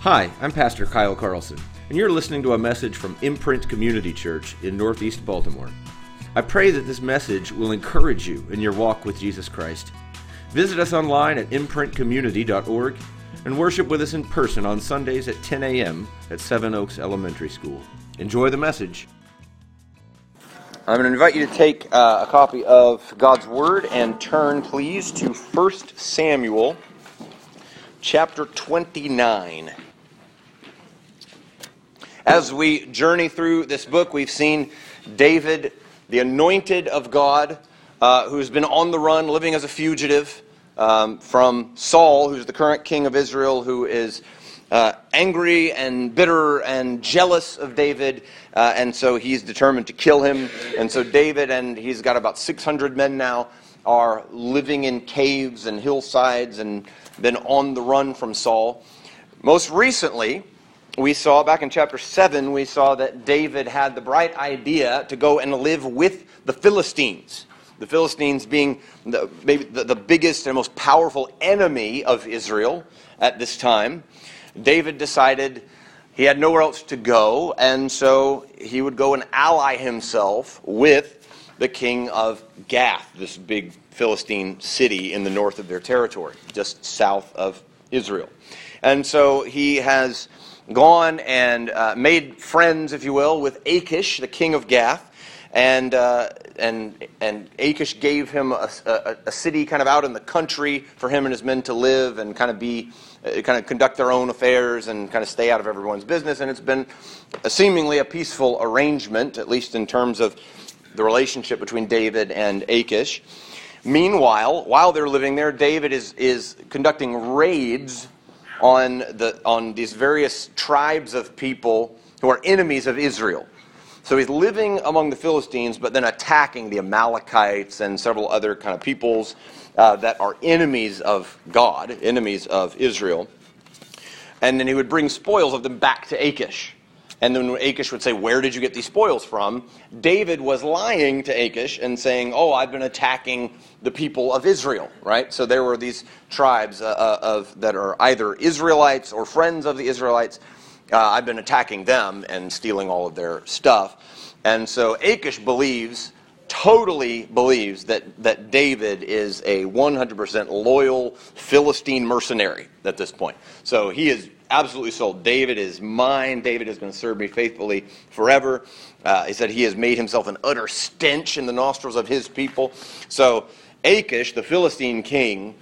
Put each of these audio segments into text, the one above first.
Hi, I'm Pastor Kyle Carlson, and you're listening to a message from Imprint Community Church in Northeast Baltimore. I pray that this message will encourage you in your walk with Jesus Christ. Visit us online at imprintcommunity.org and worship with us in person on Sundays at 10 a.m. at Seven Oaks Elementary School. Enjoy the message. I'm going to invite you to take uh, a copy of God's Word and turn, please, to 1 Samuel chapter 29. As we journey through this book, we've seen David, the anointed of God, uh, who's been on the run, living as a fugitive um, from Saul, who's the current king of Israel, who is uh, angry and bitter and jealous of David, uh, and so he's determined to kill him. And so David, and he's got about 600 men now, are living in caves and hillsides and been on the run from Saul. Most recently, we saw back in chapter 7, we saw that David had the bright idea to go and live with the Philistines. The Philistines being the, maybe the, the biggest and most powerful enemy of Israel at this time. David decided he had nowhere else to go, and so he would go and ally himself with the king of Gath, this big Philistine city in the north of their territory, just south of Israel. And so he has gone and uh, made friends, if you will, with Achish, the king of Gath. And, uh, and, and Achish gave him a, a, a, city kind of out in the country for him and his men to live and kind of be, uh, kind of conduct their own affairs and kind of stay out of everyone's business. And it's been a seemingly a peaceful arrangement, at least in terms of the relationship between David and Achish. Meanwhile, while they're living there, David is, is conducting raids on, the, on these various tribes of people who are enemies of Israel. So he's living among the Philistines, but then attacking the Amalekites and several other kind of peoples uh, that are enemies of God, enemies of Israel. And then he would bring spoils of them back to Achish. And then Achish would say, Where did you get these spoils from? David was lying to Achish and saying, Oh, I've been attacking the people of Israel, right? So there were these tribes uh, uh, of, that are either Israelites or friends of the Israelites. Uh, I've been attacking them and stealing all of their stuff. And so Achish believes, totally believes, that, that David is a 100% loyal Philistine mercenary at this point. So he is absolutely sold. David is mine. David is going to serve me faithfully forever. Uh, he said he has made himself an utter stench in the nostrils of his people. So Achish, the Philistine king,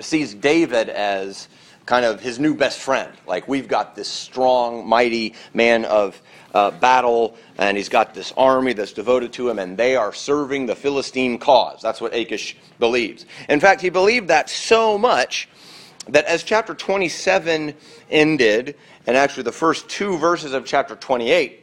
sees David as kind of his new best friend. Like, we've got this strong, mighty man of uh, battle, and he's got this army that's devoted to him, and they are serving the Philistine cause. That's what Achish believes. In fact, he believed that so much that as chapter 27 ended, and actually the first two verses of chapter 28,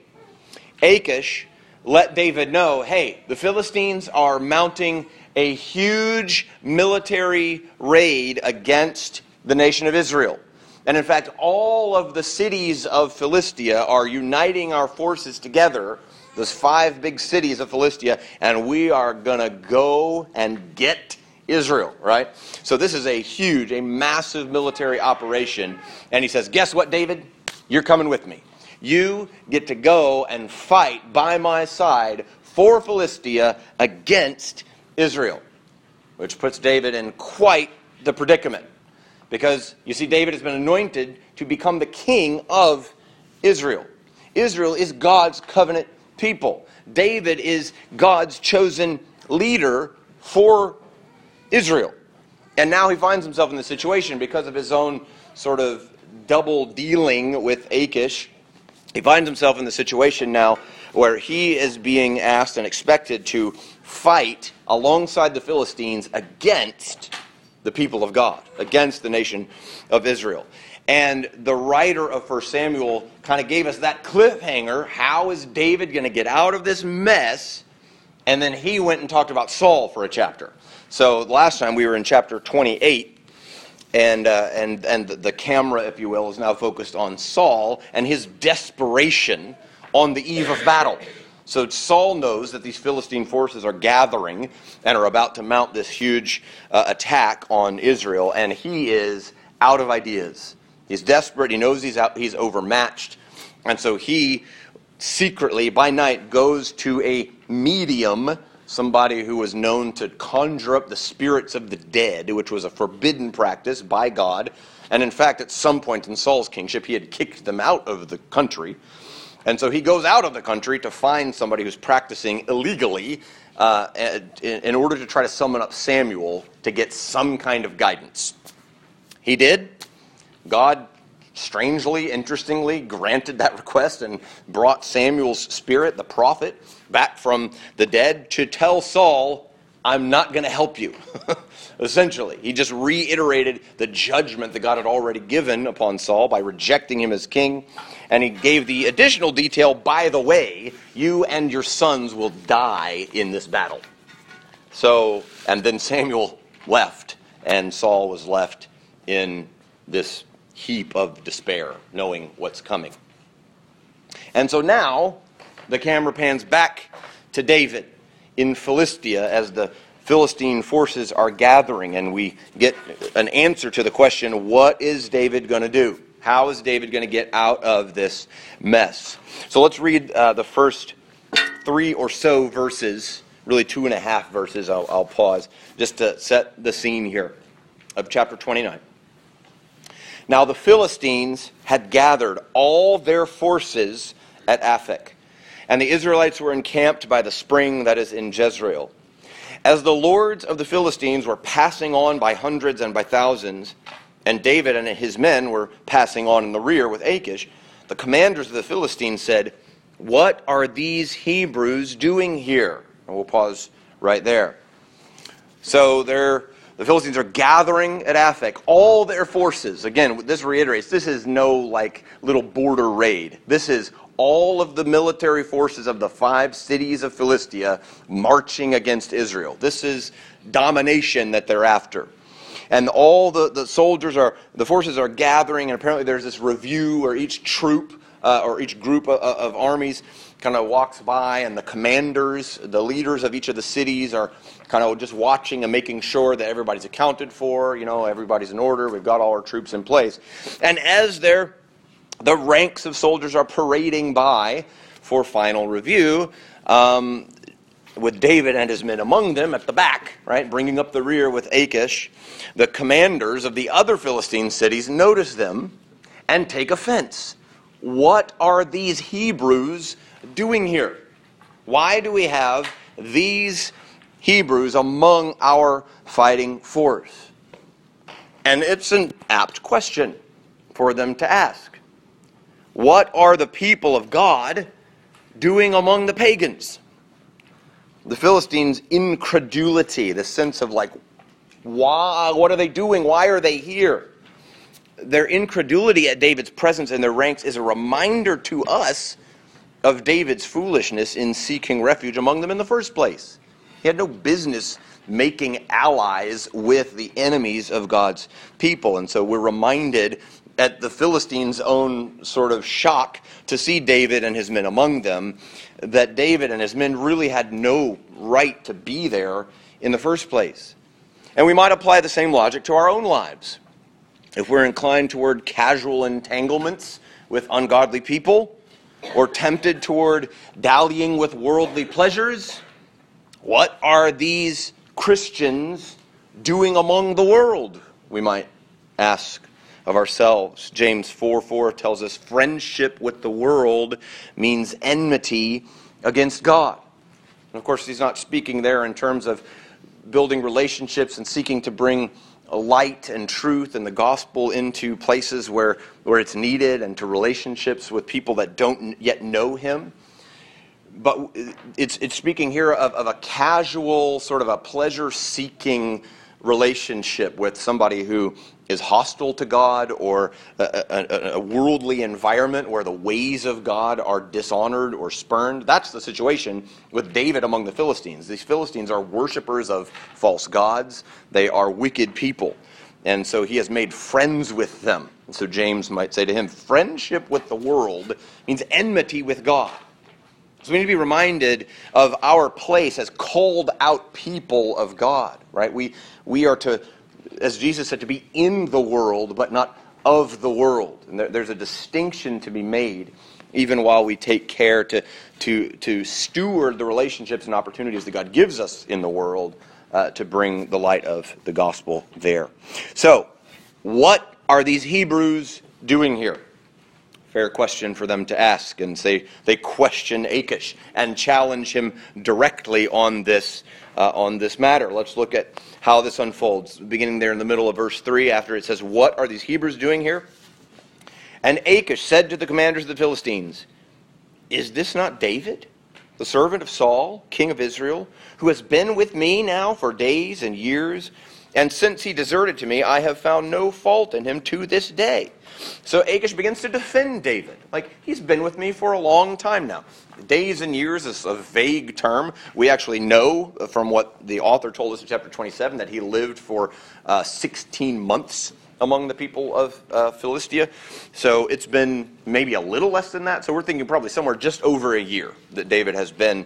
Achish let David know hey, the Philistines are mounting a huge military raid against the nation of Israel. And in fact, all of the cities of Philistia are uniting our forces together, those five big cities of Philistia, and we are going to go and get Israel, right? So this is a huge, a massive military operation. And he says, Guess what, David? You're coming with me. You get to go and fight by my side for Philistia against Israel, which puts David in quite the predicament. Because you see, David has been anointed to become the king of Israel. Israel is God's covenant people. David is God's chosen leader for Israel. And now he finds himself in the situation because of his own sort of double dealing with Achish. He finds himself in the situation now where he is being asked and expected to fight alongside the Philistines against the people of God, against the nation of Israel. And the writer of 1 Samuel kind of gave us that cliffhanger. How is David going to get out of this mess? And then he went and talked about Saul for a chapter. So last time we were in chapter 28, and, uh, and, and the camera, if you will, is now focused on Saul and his desperation on the eve of battle. So Saul knows that these Philistine forces are gathering and are about to mount this huge uh, attack on Israel, and he is out of ideas. He's desperate. He knows he's, out, he's overmatched. And so he secretly, by night, goes to a medium, somebody who was known to conjure up the spirits of the dead, which was a forbidden practice by God. And in fact, at some point in Saul's kingship, he had kicked them out of the country. And so he goes out of the country to find somebody who's practicing illegally uh, in order to try to summon up Samuel to get some kind of guidance. He did. God strangely, interestingly, granted that request and brought Samuel's spirit, the prophet, back from the dead to tell Saul, I'm not going to help you. Essentially, he just reiterated the judgment that God had already given upon Saul by rejecting him as king. And he gave the additional detail by the way, you and your sons will die in this battle. So, and then Samuel left, and Saul was left in this heap of despair, knowing what's coming. And so now the camera pans back to David in Philistia as the Philistine forces are gathering, and we get an answer to the question what is David going to do? How is David going to get out of this mess? So let's read uh, the first three or so verses, really two and a half verses. I'll, I'll pause just to set the scene here of chapter 29. Now the Philistines had gathered all their forces at Aphek, and the Israelites were encamped by the spring that is in Jezreel. As the lords of the Philistines were passing on by hundreds and by thousands, and David and his men were passing on in the rear with Achish, the commanders of the Philistines said, What are these Hebrews doing here? And we'll pause right there. So they're the Philistines are gathering at Aphek all their forces. Again, this reiterates this is no like little border raid. This is all of the military forces of the five cities of Philistia marching against Israel. This is domination that they're after. And all the, the soldiers are, the forces are gathering, and apparently there's this review where each troop uh, or each group of, of armies kind of walks by, and the commanders, the leaders of each of the cities are kind of just watching and making sure that everybody's accounted for, you know, everybody's in order, we've got all our troops in place. And as they're, the ranks of soldiers are parading by for final review, um, with David and his men among them at the back, right, bringing up the rear with Achish, the commanders of the other Philistine cities notice them and take offense. What are these Hebrews doing here? Why do we have these Hebrews among our fighting force? And it's an apt question for them to ask. What are the people of God doing among the pagans? The Philistines' incredulity, the sense of like, why, what are they doing? Why are they here? their incredulity at David's presence in their ranks is a reminder to us of David's foolishness in seeking refuge among them in the first place. He had no business making allies with the enemies of God's people. And so we're reminded at the Philistines' own sort of shock to see David and his men among them that David and his men really had no right to be there in the first place. And we might apply the same logic to our own lives. If we're inclined toward casual entanglements with ungodly people, or tempted toward dallying with worldly pleasures, what are these Christians doing among the world? We might ask of ourselves. James 4 4 tells us friendship with the world means enmity against God. And of course, he's not speaking there in terms of building relationships and seeking to bring light and truth and the gospel into places where, where it's needed and to relationships with people that don't yet know him. But it's, it's speaking here of, of a casual, sort of a pleasure seeking relationship with somebody who is hostile to God or a, a, a, worldly environment where the ways of God are dishonored or spurned. That's the situation with David among the Philistines. These Philistines are worshippers of false gods, they are wicked people. And so he has made friends with them. And so James might say to him, friendship with the world means enmity with God. So we need to be reminded of our place as called out people of God, right? We, we are to, as Jesus said, to be in the world, but not of the world. And there, there's a distinction to be made even while we take care to, to, to steward the relationships and opportunities that God gives us in the world uh, to bring the light of the gospel there. So, what are these Hebrews doing here? Fair question for them to ask. And they, they question Achish and challenge him directly on this, uh, on this matter. Let's look at how this unfolds. Beginning there in the middle of verse 3, after it says, What are these Hebrews doing here? And Achish said to the commanders of the Philistines, Is this not David, the servant of Saul, king of Israel, who has been with me now for days and years? And since he deserted to me, I have found no fault in him to this day. So Achish begins to defend David. Like, he's been with me for a long time now. Days and years is a vague term. We actually know from what the author told us in chapter 27 that he lived for uh, 16 months among the people of uh, Philistia. So it's been maybe a little less than that. So we're thinking probably somewhere just over a year that David has been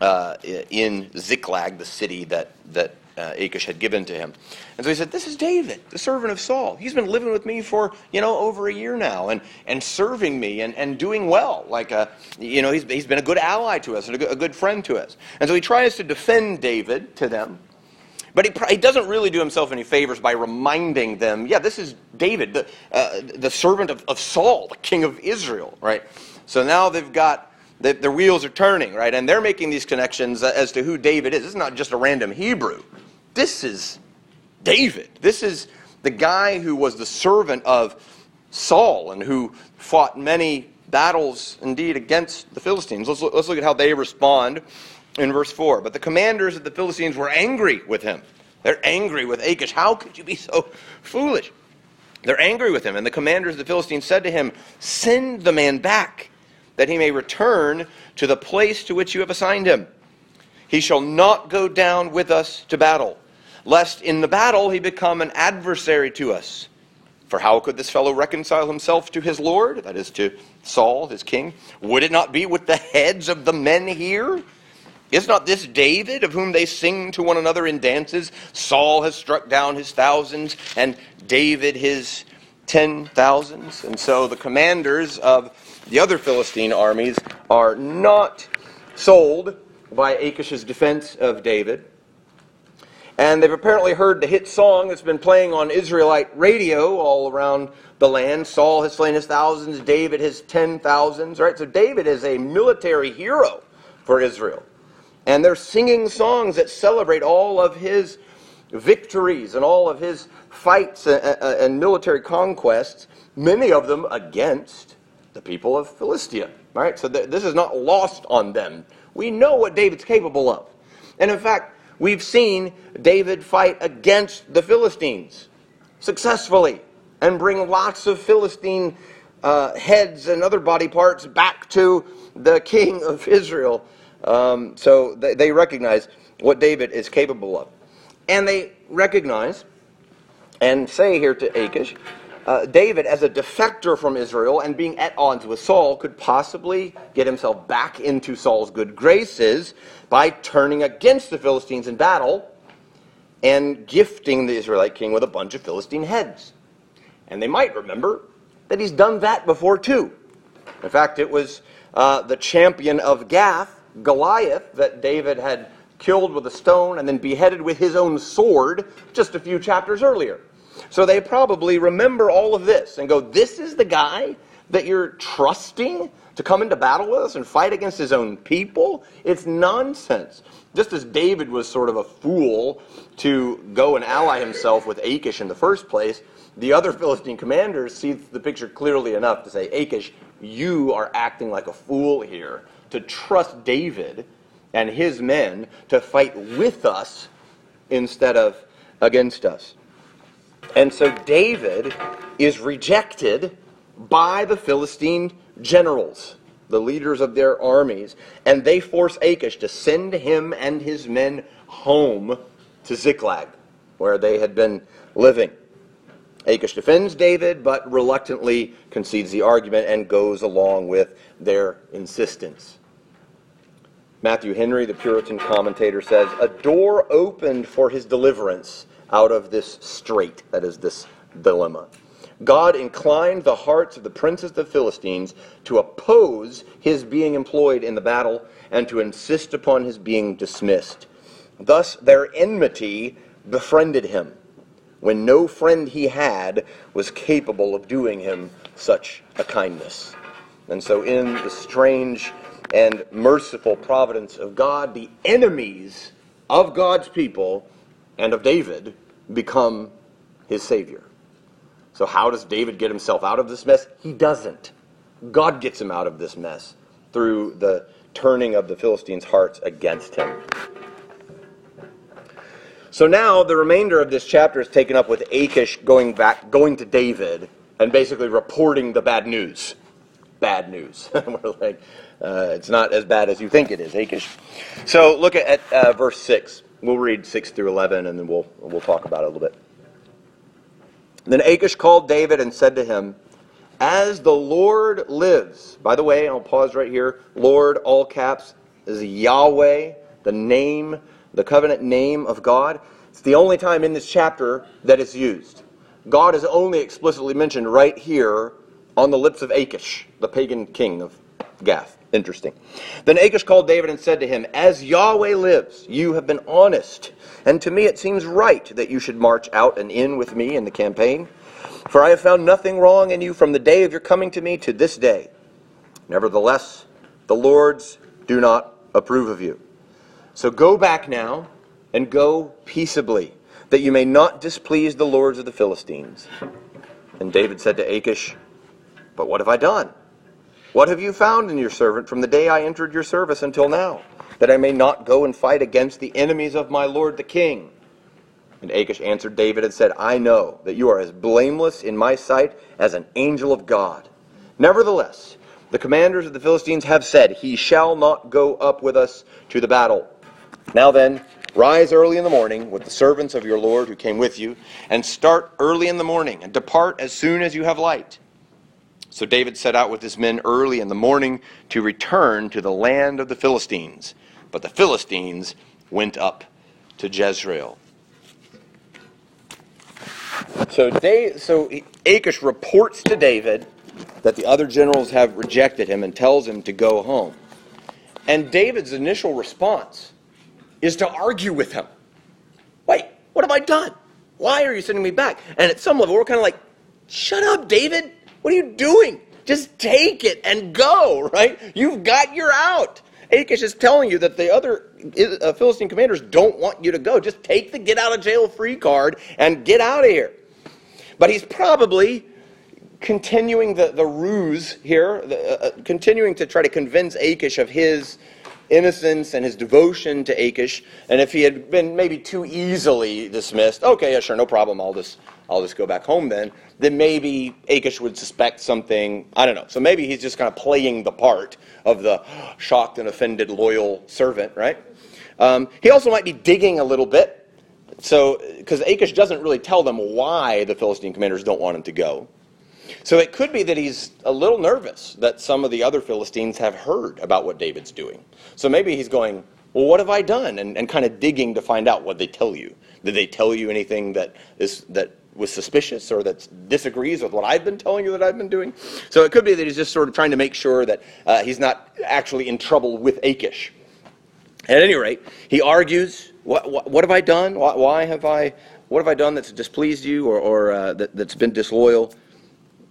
uh, in Ziklag, the city that, that uh, Achish had given to him. And so he said, This is David, the servant of Saul. He's been living with me for, you know, over a year now and, and serving me and, and doing well. Like, uh, you know, he's, he's been a good ally to us and a good, a friend to us. And so he tries to defend David to them. But he, he doesn't really do himself any favors by reminding them, yeah, this is David, the, uh, the servant of, of Saul, the king of Israel, right? So now they've got, the, their wheels are turning, right? And they're making these connections as to who David is. This is not just a random Hebrew. This is David. This is the guy who was the servant of Saul and who fought many battles indeed against the Philistines. Let's look, let's look at how they respond in verse 4. But the commanders of the Philistines were angry with him. They're angry with Achish. How could you be so foolish? They're angry with him. And the commanders of the Philistines said to him, Send the man back, that he may return to the place to which you have assigned him. He shall not go down with us to battle, lest in the battle he become an adversary to us. For how could this fellow reconcile himself to his Lord, that is, to Saul, his king? Would it not be with the heads of the men here? Is not this David, of whom they sing to one another in dances? Saul has struck down his thousands, and David his ten thousands. And so the commanders of the other Philistine armies are not sold by Achish's defense of David. And they've apparently heard the hit song that's been playing on Israelite radio all around the land. Saul has slain his thousands, David his ten thousands, right? So David is a military hero for Israel. And they're singing songs that celebrate all of his victories and all of his fights and military conquests, many of them against the people of Philistia. Right? So this is not lost on them. We know what David's capable of. And in fact, we've seen David fight against the Philistines successfully and bring lots of Philistine uh, heads and other body parts back to the king of Israel um, so they, they recognize what David is capable of. And they recognize and say here to Achish, uh, David, as a defector from Israel and being at odds with Saul, could possibly get himself back into Saul's good graces by turning against the Philistines in battle and gifting the Israelite king with a bunch of Philistine heads. And they might remember that he's done that before too. In fact, it was uh, the champion of Gath Goliath that David had killed with a stone and then beheaded with his own sword just a few chapters earlier. So they probably remember all of this and go, This is the guy that you're trusting to come into battle with us and fight against his own people? It's nonsense. Just as David was sort of a fool to go and ally himself with Achish in the first place, the other Philistine commanders see the picture clearly enough to say, Achish, you are acting like a fool here to trust David and his men to fight with us instead of against us. And so David is rejected by the Philistine generals, the leaders of their armies, and they force Achish to send him and his men home to Ziklag, where they had been living. Achish defends David, but reluctantly concedes the argument and goes along with their insistence. Matthew Henry, the Puritan commentator, says, A door opened for his deliverance out of this strait, that is, this dilemma. God inclined the hearts of the princes of the Philistines to oppose his being employed in the battle and to insist upon his being dismissed. Thus, their enmity befriended him, when no friend he had was capable of doing him such a kindness. And so, in the strange and merciful providence of God, the enemies of God's people and of David become his Savior. So, how does David get himself out of this mess? He doesn't. God gets him out of this mess through the turning of the Philistines' hearts against him. So now the remainder of this chapter is taken up with Achish going back, going to David, and basically reporting the bad news. Bad news. We're like, uh, it's not as bad as you think it is, Achish. So look at, at uh, verse six. We'll read six through eleven, and then we'll we'll talk about it a little bit. Then Achish called David and said to him, "As the Lord lives." By the way, I'll pause right here. Lord, all caps, is Yahweh, the name the covenant name of God. It's the only time in this chapter that it's used. God is only explicitly mentioned right here on the lips of Achish, the pagan king of Gath. Interesting. Then Achish called David and said to him, As Yahweh lives, you have been honest, and to me it seems right that you should march out and in with me in the campaign. For I have found nothing wrong in you from the day of your coming to me to this day. Nevertheless, the Lords do not approve of you. So go back now and go peaceably, that you may not displease the lords of the Philistines. And David said to Achish, But what have I done? What have you found in your servant from the day I entered your service until now, that I may not go and fight against the enemies of my lord the king? And Achish answered David and said, I know that you are as blameless in my sight as an angel of God. Nevertheless, the commanders of the Philistines have said, He shall not go up with us to the battle. Now then, rise early in the morning with the servants of your Lord who came with you, and start early in the morning, and depart as soon as you have light. So David set out with his men early in the morning to return to the land of the Philistines. But the Philistines went up to Jezreel. So, so Achish reports to David that the other generals have rejected him and tells him to go home. And David's initial response is to argue with him. Wait, what have I done? Why are you sending me back? And at some level, we're kind of like, shut up, David. What are you doing? Just take it and go, right? You've got your out. Achish is telling you that the other uh, Philistine commanders don't want you to go. Just take the get out of jail free card and get out of here. But he's probably continuing the, the ruse here, the, uh, uh continuing to try to convince Achish of his innocence and his devotion to Achish. And if he had been maybe too easily dismissed, okay, yeah, sure, no problem, I'll just, I'll just go back home then, then maybe Achish would suspect something. I don't know. So maybe he's just kind of playing the part of the shocked and offended loyal servant, right? Um, he also might be digging a little bit. So, because Achish doesn't really tell them why the Philistine commanders don't want him to go. So it could be that he's a little nervous that some of the other Philistines have heard about what David's doing. So maybe he's going, Well, what have I done? And, and kind of digging to find out what they tell you. Did they tell you anything that is that was suspicious or that disagrees with what I've been telling you that I've been doing? So it could be that he's just sort of trying to make sure that uh, he's not actually in trouble with Achish. At any rate, he argues, What, what, what have I done? Why, why, have I? What have I done that's displeased you or, or uh, that, that's been disloyal?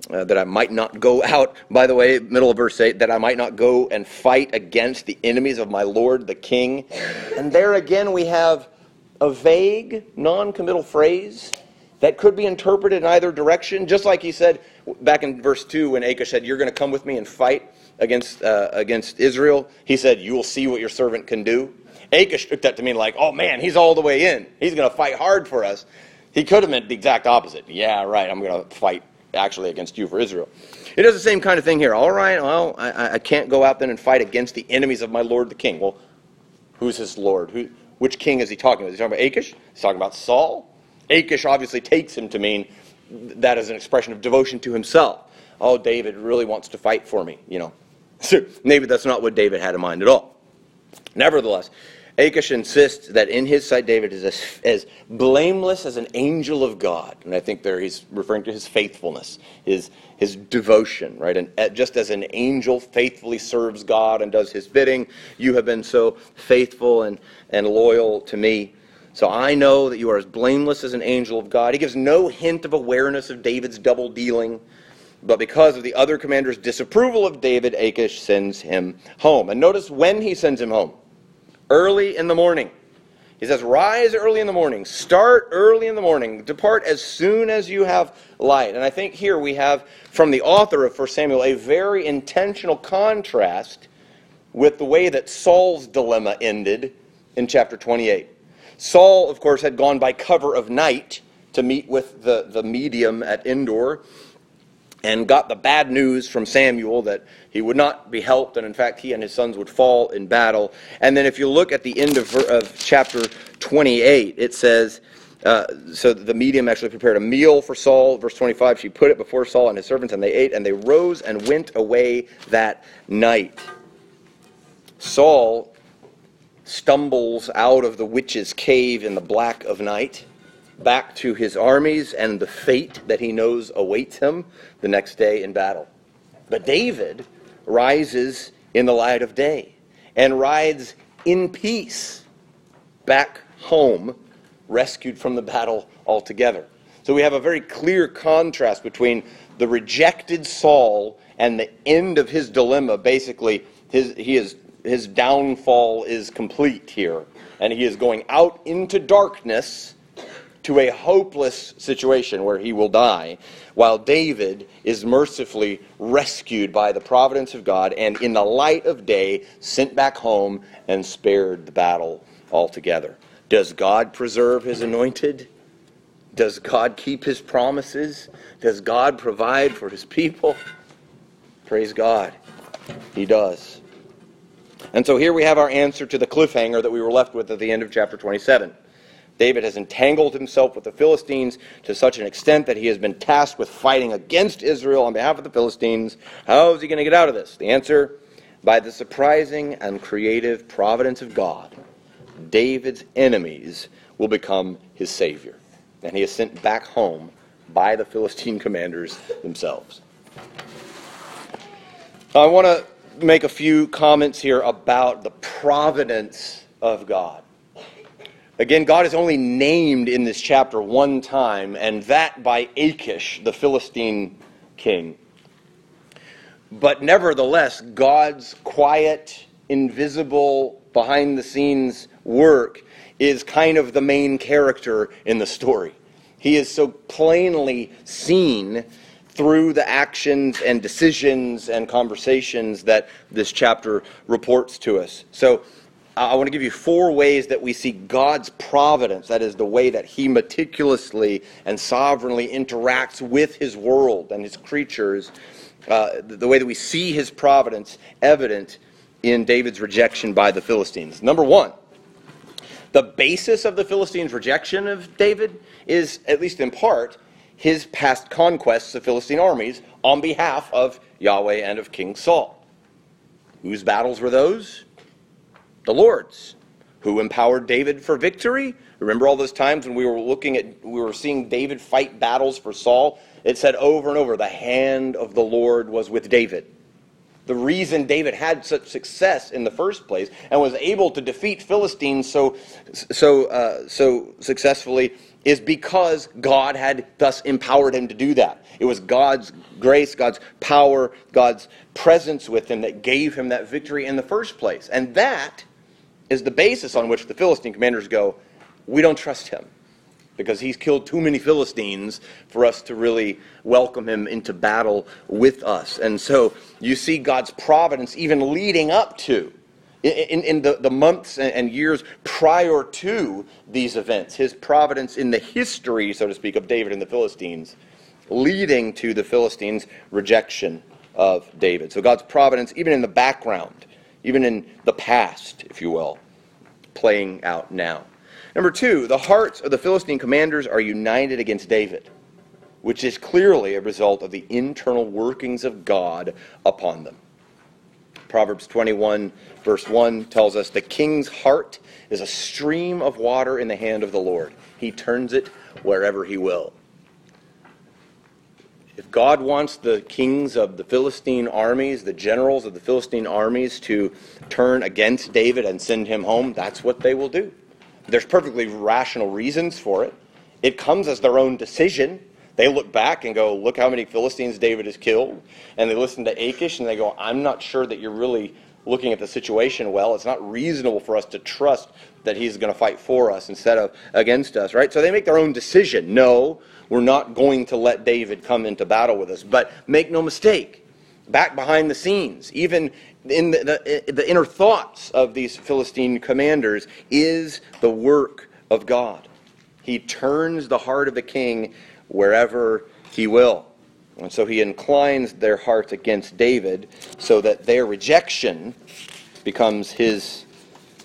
Uh, that I might not go out, by the way, middle of verse 8, that I might not go and fight against the enemies of my Lord the King. And there again we have a vague, non committal phrase that could be interpreted in either direction, just like he said back in verse 2 when Achish said, You're going to come with me and fight against, uh, against Israel. He said, You will see what your servant can do. Achish took that to mean like, Oh man, he's all the way in. He's going to fight hard for us. He could have meant the exact opposite. Yeah, right, I'm going to fight actually against you for Israel. It does the same kind of thing here. All right, well, I, I can't go out then and fight against the enemies of my Lord the king. Well, who's his Lord? Who, which king is he talking about? Is he talking about Achish? He's talking about Saul. Achish obviously takes him to mean that as an expression of devotion to himself. Oh, David really wants to fight for me, you know. So maybe that's not what David had in mind at all. Nevertheless, Achish insists that in his sight David is as, as, blameless as an angel of God. And I think there he's referring to his faithfulness, his, his devotion, right? And uh, just as an angel faithfully serves God and does his bidding, you have been so faithful and, and loyal to me. So I know that you are as blameless as an angel of God. He gives no hint of awareness of David's double dealing. But because of the other commander's disapproval of David, Achish sends him home. And notice when he sends him home early in the morning. He says, Rise early in the morning, start early in the morning, depart as soon as you have light. And I think here we have from the author of 1 Samuel a very intentional contrast with the way that Saul's dilemma ended in chapter 28. Saul, of course, had gone by cover of night to meet with the, the medium at Endor and got the bad news from Samuel that he would not be helped, and in fact, he and his sons would fall in battle. And then, if you look at the end of, of chapter 28, it says, uh, so the medium actually prepared a meal for Saul. Verse 25, she put it before Saul and his servants, and they ate, and they rose and went away that night. Saul stumbles out of the witch's cave in the black of night back to his armies and the fate that he knows awaits him the next day in battle. But David rises in the light of day and rides in peace back home, rescued from the battle altogether. So we have a very clear contrast between the rejected Saul and the end of his dilemma. Basically, his, he is, his downfall is complete here, and he is going out into darkness to a hopeless situation where he will die, while David is mercifully rescued by the providence of God and in the light of day sent back home and spared the battle altogether. Does God preserve his anointed? Does God keep his promises? Does God provide for his people? Praise God. He does. And so here we have our answer to the cliffhanger that we were left with at the end of chapter 27. David has entangled himself with the Philistines to such an extent that he has been tasked with fighting against Israel on behalf of the Philistines. How is he going to get out of this? The answer by the surprising and creative providence of God, David's enemies will become his savior. And he is sent back home by the Philistine commanders themselves. I want to make a few comments here about the providence of God. Again, God is only named in this chapter one time, and that by Achish, the Philistine king. But nevertheless, God's quiet, invisible, behind the scenes work is kind of the main character in the story. He is so plainly seen through the actions and decisions and conversations that this chapter reports to us. So, I want to give you four ways that we see God's providence. That is the way that He meticulously and sovereignly interacts with His world and His creatures. Uh, the way that we see His providence evident in David's rejection by the Philistines. Number one, the basis of the Philistines' rejection of David is, at least in part, his past conquests of Philistine armies on behalf of Yahweh and of King Saul. Whose battles were those? the Lord's. Who empowered David for victory? Remember all those times when we were looking at, we were seeing David fight battles for Saul? It said over and over, the hand of the Lord was with David. The reason David had such success in the first place and was able to defeat Philistines so, so, uh, so successfully is because God had thus empowered him to do that. It was God's grace, God's power, God's presence with him that gave him that victory in the first place. And that is the basis on which the Philistine commanders go, we don't trust him because he's killed too many Philistines for us to really welcome him into battle with us. And so you see God's providence even leading up to, in, in the, the months and years prior to these events, his providence in the history, so to speak, of David and the Philistines, leading to the Philistines' rejection of David. So God's providence, even in the background, even in the past, if you will, playing out now. Number two, the hearts of the Philistine commanders are united against David, which is clearly a result of the internal workings of God upon them. Proverbs 21, verse 1 tells us the king's heart is a stream of water in the hand of the Lord. He turns it wherever he will. If God wants the kings of the Philistine armies, the generals of the Philistine armies, to turn against David and send him home, that's what they will do. There's perfectly rational reasons for it. It comes as their own decision. They look back and go, Look how many Philistines David has killed. And they listen to Achish and they go, I'm not sure that you're really looking at the situation well. It's not reasonable for us to trust that he's going to fight for us instead of against us, right? So they make their own decision. No, we're not going to let David come into battle with us. But make no mistake, back behind the scenes, even in the, the, the inner thoughts of these Philistine commanders, is the work of God. He turns the heart of the king wherever he will. And so he inclines their hearts against David so that their rejection becomes his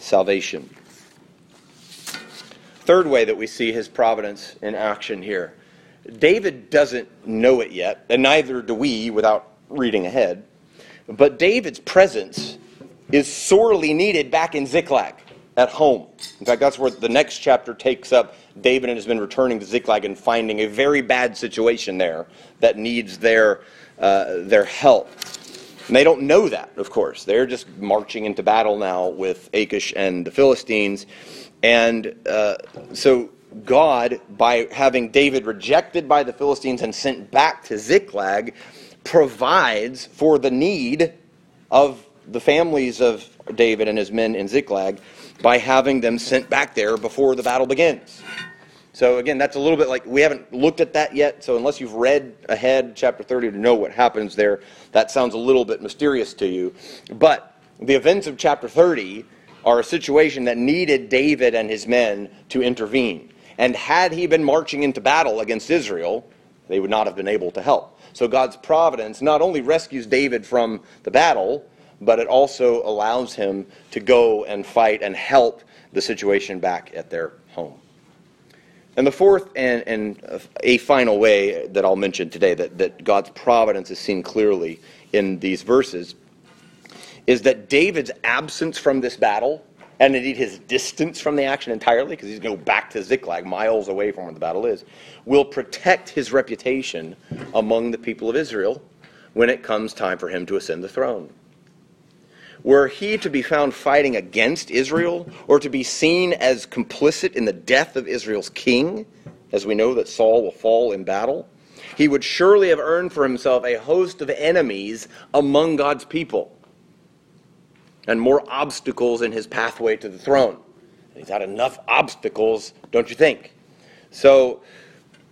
salvation. Third way that we see his providence in action here David doesn't know it yet, and neither do we without reading ahead. But David's presence is sorely needed back in Ziklag at home. In fact, that's where the next chapter takes up. David has been returning to Ziklag and finding a very bad situation there that needs their, uh, their help. And they don't know that, of course. They're just marching into battle now with Achish and the Philistines. And uh, so God, by having David rejected by the Philistines and sent back to Ziklag, provides for the need of the families of David and his men in Ziklag by having them sent back there before the battle begins. So again, that's a little bit like we haven't looked at that yet. So unless you've read ahead chapter 30 to know what happens there, that sounds a little bit mysterious to you. But the events of chapter 30 are a situation that needed David and his men to intervene. And had he been marching into battle against Israel, they would not have been able to help. So God's providence not only rescues David from the battle, but it also allows him to go and fight and help the situation back at their home. And the fourth and, and a final way that I'll mention today that, that God's providence is seen clearly in these verses is that David's absence from this battle and indeed his distance from the action entirely, because he's going to go back to Ziklag, miles away from where the battle is, will protect his reputation among the people of Israel when it comes time for him to ascend the throne. Were he to be found fighting against Israel, or to be seen as complicit in the death of Israel's king, as we know that Saul will fall in battle, he would surely have earned for himself a host of enemies among God's people and more obstacles in his pathway to the throne. He's had enough obstacles, don't you think? So,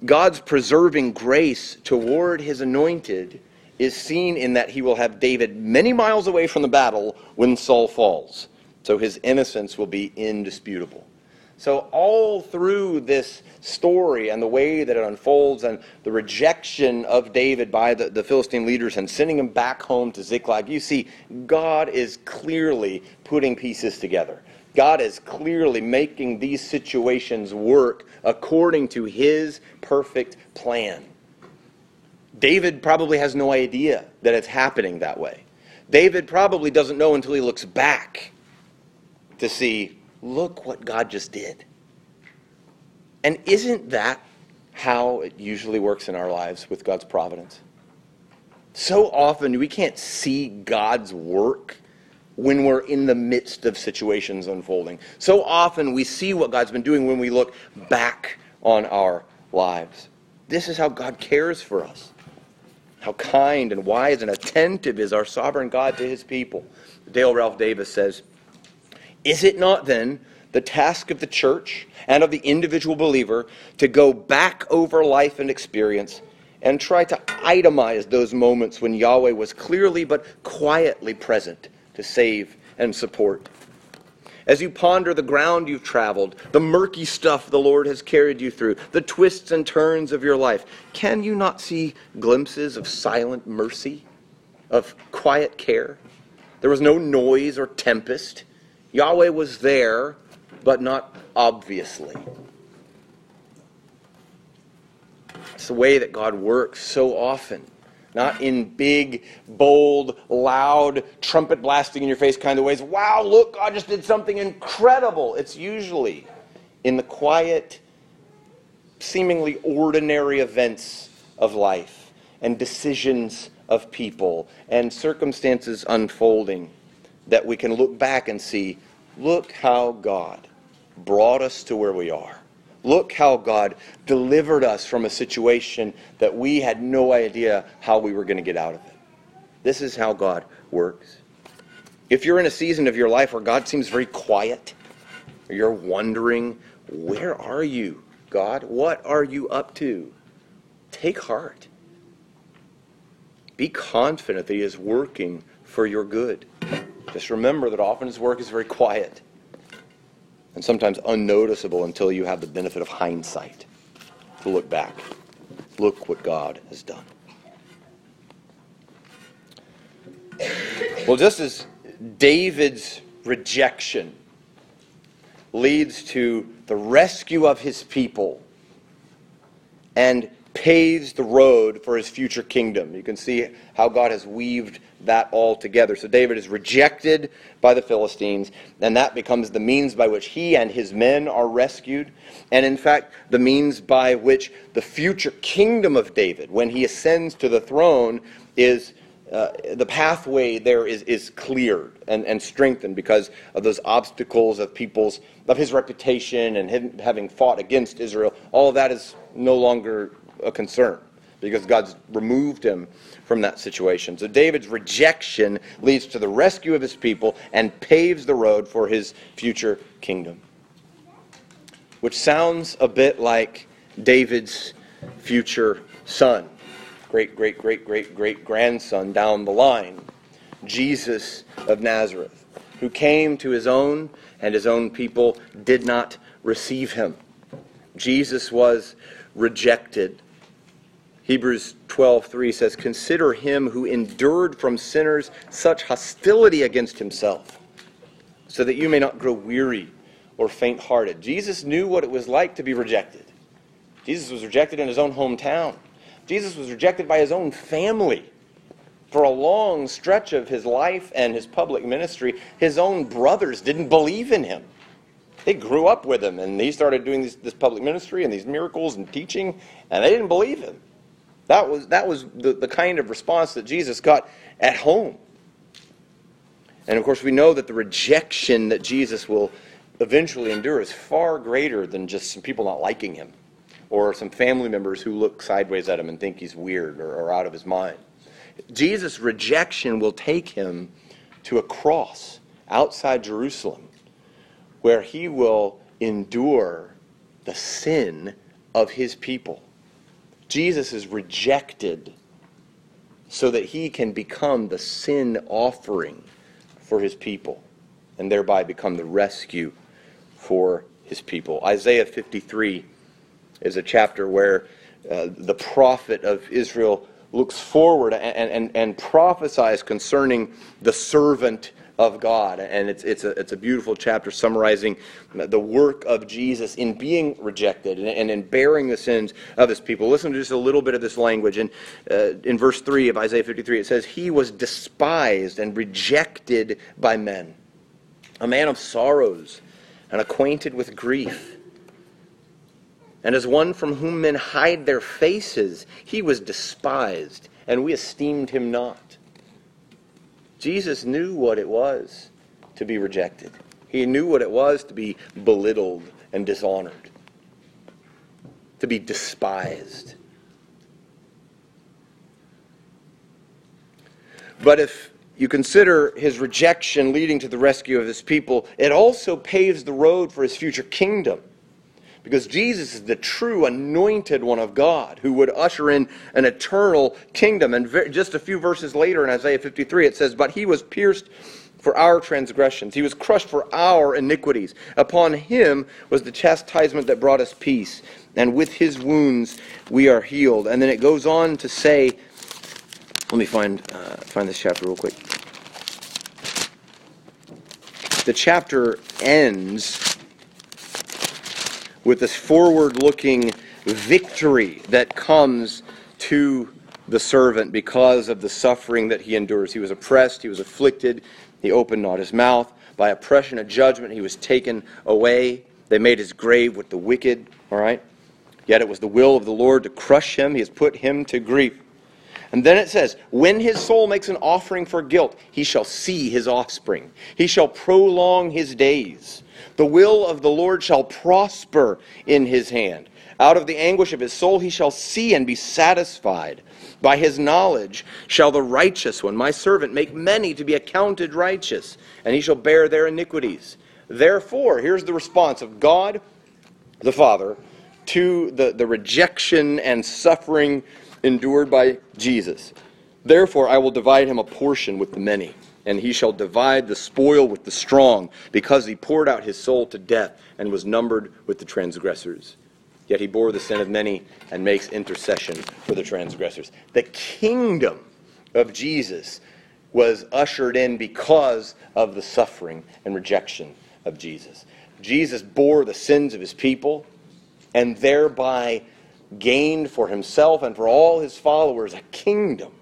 God's preserving grace toward his anointed is seen in that he will have David many miles away from the battle when Saul falls. So his innocence will be indisputable. So, all through this story and the way that it unfolds, and the rejection of David by the, the Philistine leaders and sending him back home to Ziklag, you see, God is clearly putting pieces together. God is clearly making these situations work according to his perfect plan. David probably has no idea that it's happening that way. David probably doesn't know until he looks back to see look what God just did. And isn't that how it usually works in our lives with God's providence? So often we can't see God's work when we're in the midst of situations unfolding. So often we see what God's been doing when we look back on our lives. This is how God cares for us. How kind and wise and attentive is our sovereign God to his people. Dale Ralph Davis says, is it not then the task of the church and of the individual believer to go back over life and experience and try to itemize those moments when Yahweh was clearly but quietly present to save and support? As you ponder the ground you've traveled, the murky stuff the Lord has carried you through, the twists and turns of your life, can you not see glimpses of silent mercy, of quiet care? There was no noise or tempest. Yahweh was there, but not obviously. It's the way that God works so often. Not in big, bold, loud, trumpet blasting in your face kind of ways. Wow, look, God just did something incredible. It's usually in the quiet, seemingly ordinary events of life and decisions of people and circumstances unfolding that we can look back and see look how God brought us to where we are. Look how God delivered us from a situation that we had no idea how we were going to get out of it. This is how God works. If you're in a season of your life where God seems very quiet, or you're wondering, where are you, God? What are you up to? Take heart. Be confident that He is working for your good. Just remember that often His work is very quiet and sometimes unnoticeable until you have the benefit of hindsight to look back. Look what God has done. Well, just as David's rejection leads to the rescue of his people and paves the road for his future kingdom. You can see how God has weaved that all together. So David is rejected by the Philistines, and that becomes the means by which he and his men are rescued. And in fact, the means by which the future kingdom of David, when he ascends to the throne, is. Uh, the pathway there is, is cleared and, and strengthened because of those obstacles of people's of his reputation and him having fought against Israel. All of that is no longer a concern because God's removed him from that situation. So David's rejection leads to the rescue of his people and paves the road for his future kingdom. Which sounds a bit like David's future son, great, great, great, great, great grandson down the line, Jesus of Nazareth, who came to his own and his own people did not receive him. Jesus was rejected Hebrews 12:3 says, "Consider him who endured from sinners such hostility against himself, so that you may not grow weary or faint-hearted." Jesus knew what it was like to be rejected. Jesus was rejected in his own hometown. Jesus was rejected by his own family. For a long stretch of his life and his public ministry, his own brothers didn't believe in him. They grew up with him, and he started doing this, this public ministry and these miracles and teaching, and they didn't believe him. That was, that was the, the kind of response that Jesus got at home. And of course, we know that the rejection that Jesus will eventually endure is far greater than just some people not liking him or some family members who look sideways at him and think he's weird or, or out of his mind. Jesus' rejection will take him to a cross outside Jerusalem where he will endure the sin of his people. Jesus is rejected so that he can become the sin offering for his people and thereby become the rescue for his people. Isaiah 53 is a chapter where uh, the prophet of Israel looks forward and, and, and prophesies concerning the servant of God. And it's, it's, a, it's a beautiful chapter summarizing the work of Jesus in being rejected and, and in bearing the sins of his people. Listen to just a little bit of this language. In, uh, in verse 3 of Isaiah 53, it says, He was despised and rejected by men, a man of sorrows and acquainted with grief. And as one from whom men hide their faces, he was despised, and we esteemed him not. Jesus knew what it was to be rejected. He knew what it was to be belittled and dishonored, to be despised. But if you consider his rejection leading to the rescue of his people, it also paves the road for his future kingdom. Because Jesus is the true anointed one of God who would usher in an eternal kingdom. And just a few verses later in Isaiah 53, it says, But he was pierced for our transgressions, he was crushed for our iniquities. Upon him was the chastisement that brought us peace. And with his wounds we are healed. And then it goes on to say, let me find, uh, find this chapter real quick. The chapter ends with this forward looking victory that comes to the servant because of the suffering that he endures. He was oppressed, he was afflicted, he opened not his mouth. By oppression and judgment he was taken away. They made his grave with the wicked, all right? Yet it was the will of the Lord to crush him. He has put him to grief. And then it says, When his soul makes an offering for guilt, he shall see his offspring. He shall prolong his days. The will of the Lord shall prosper in his hand. Out of the anguish of his soul he shall see and be satisfied. By his knowledge shall the righteous one, my servant, make many to be accounted righteous, and he shall bear their iniquities. Therefore, here's the response of God the Father to the, the rejection and suffering endured by Jesus. Therefore, I will divide him a portion with the many, and he shall divide the spoil with the strong, because he poured out his soul to death and was numbered with the transgressors. Yet he bore the sin of many and makes intercession for the transgressors. The kingdom of Jesus was ushered in because of the suffering and rejection of Jesus. Jesus bore the sins of his people and thereby gained for himself and for all his followers a kingdom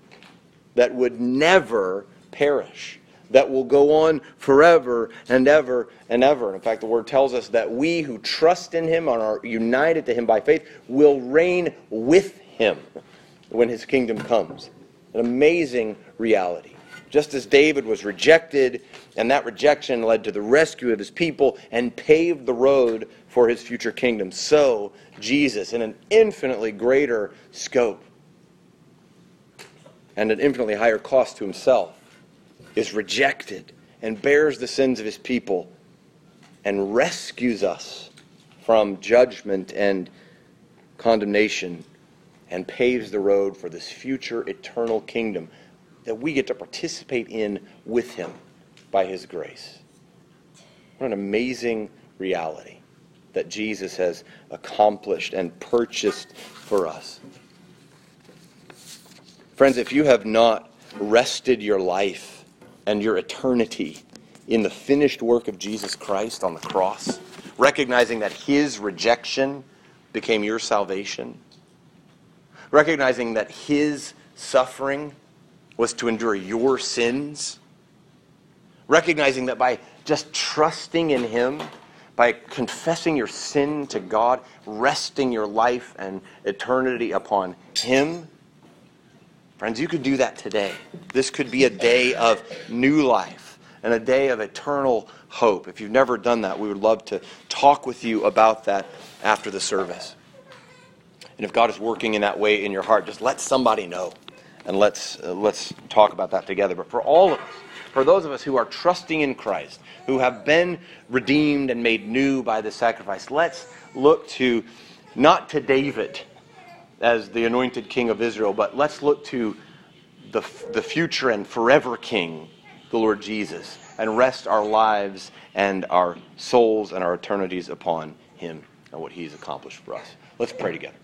that would never perish, that will go on forever and ever and ever. In fact, the word tells us that we who trust in him and are united to him by faith will reign with him when his kingdom comes. An amazing reality. Just as David was rejected, and that rejection led to the rescue of his people and paved the road for his future kingdom, so Jesus, in an infinitely greater scope and an infinitely higher cost to himself, is rejected and bears the sins of his people and rescues us from judgment and condemnation and paves the road for this future eternal kingdom that we get to participate in with him by his grace. What an amazing reality that Jesus has accomplished and purchased for us. Friends, if you have not rested your life and your eternity in the finished work of Jesus Christ on the cross, recognizing that his rejection became your salvation, recognizing that his suffering was to endure your sins, recognizing that by just trusting in him, by confessing your sin to God, resting your life and eternity upon him, friends, you could do that today. This could be a day of new life and a day of eternal hope. If you've never done that, we would love to talk with you about that after the service. And if God is working in that way in your heart, just let somebody know and let's, uh, let's talk about that together. But for all of us, for those of us who are trusting in Christ, who have been redeemed and made new by the sacrifice, let's look to not to David as the anointed king of Israel, but let's look to the, the future and forever king, the Lord Jesus, and rest our lives and our souls and our eternities upon him and what he's accomplished for us. Let's pray together.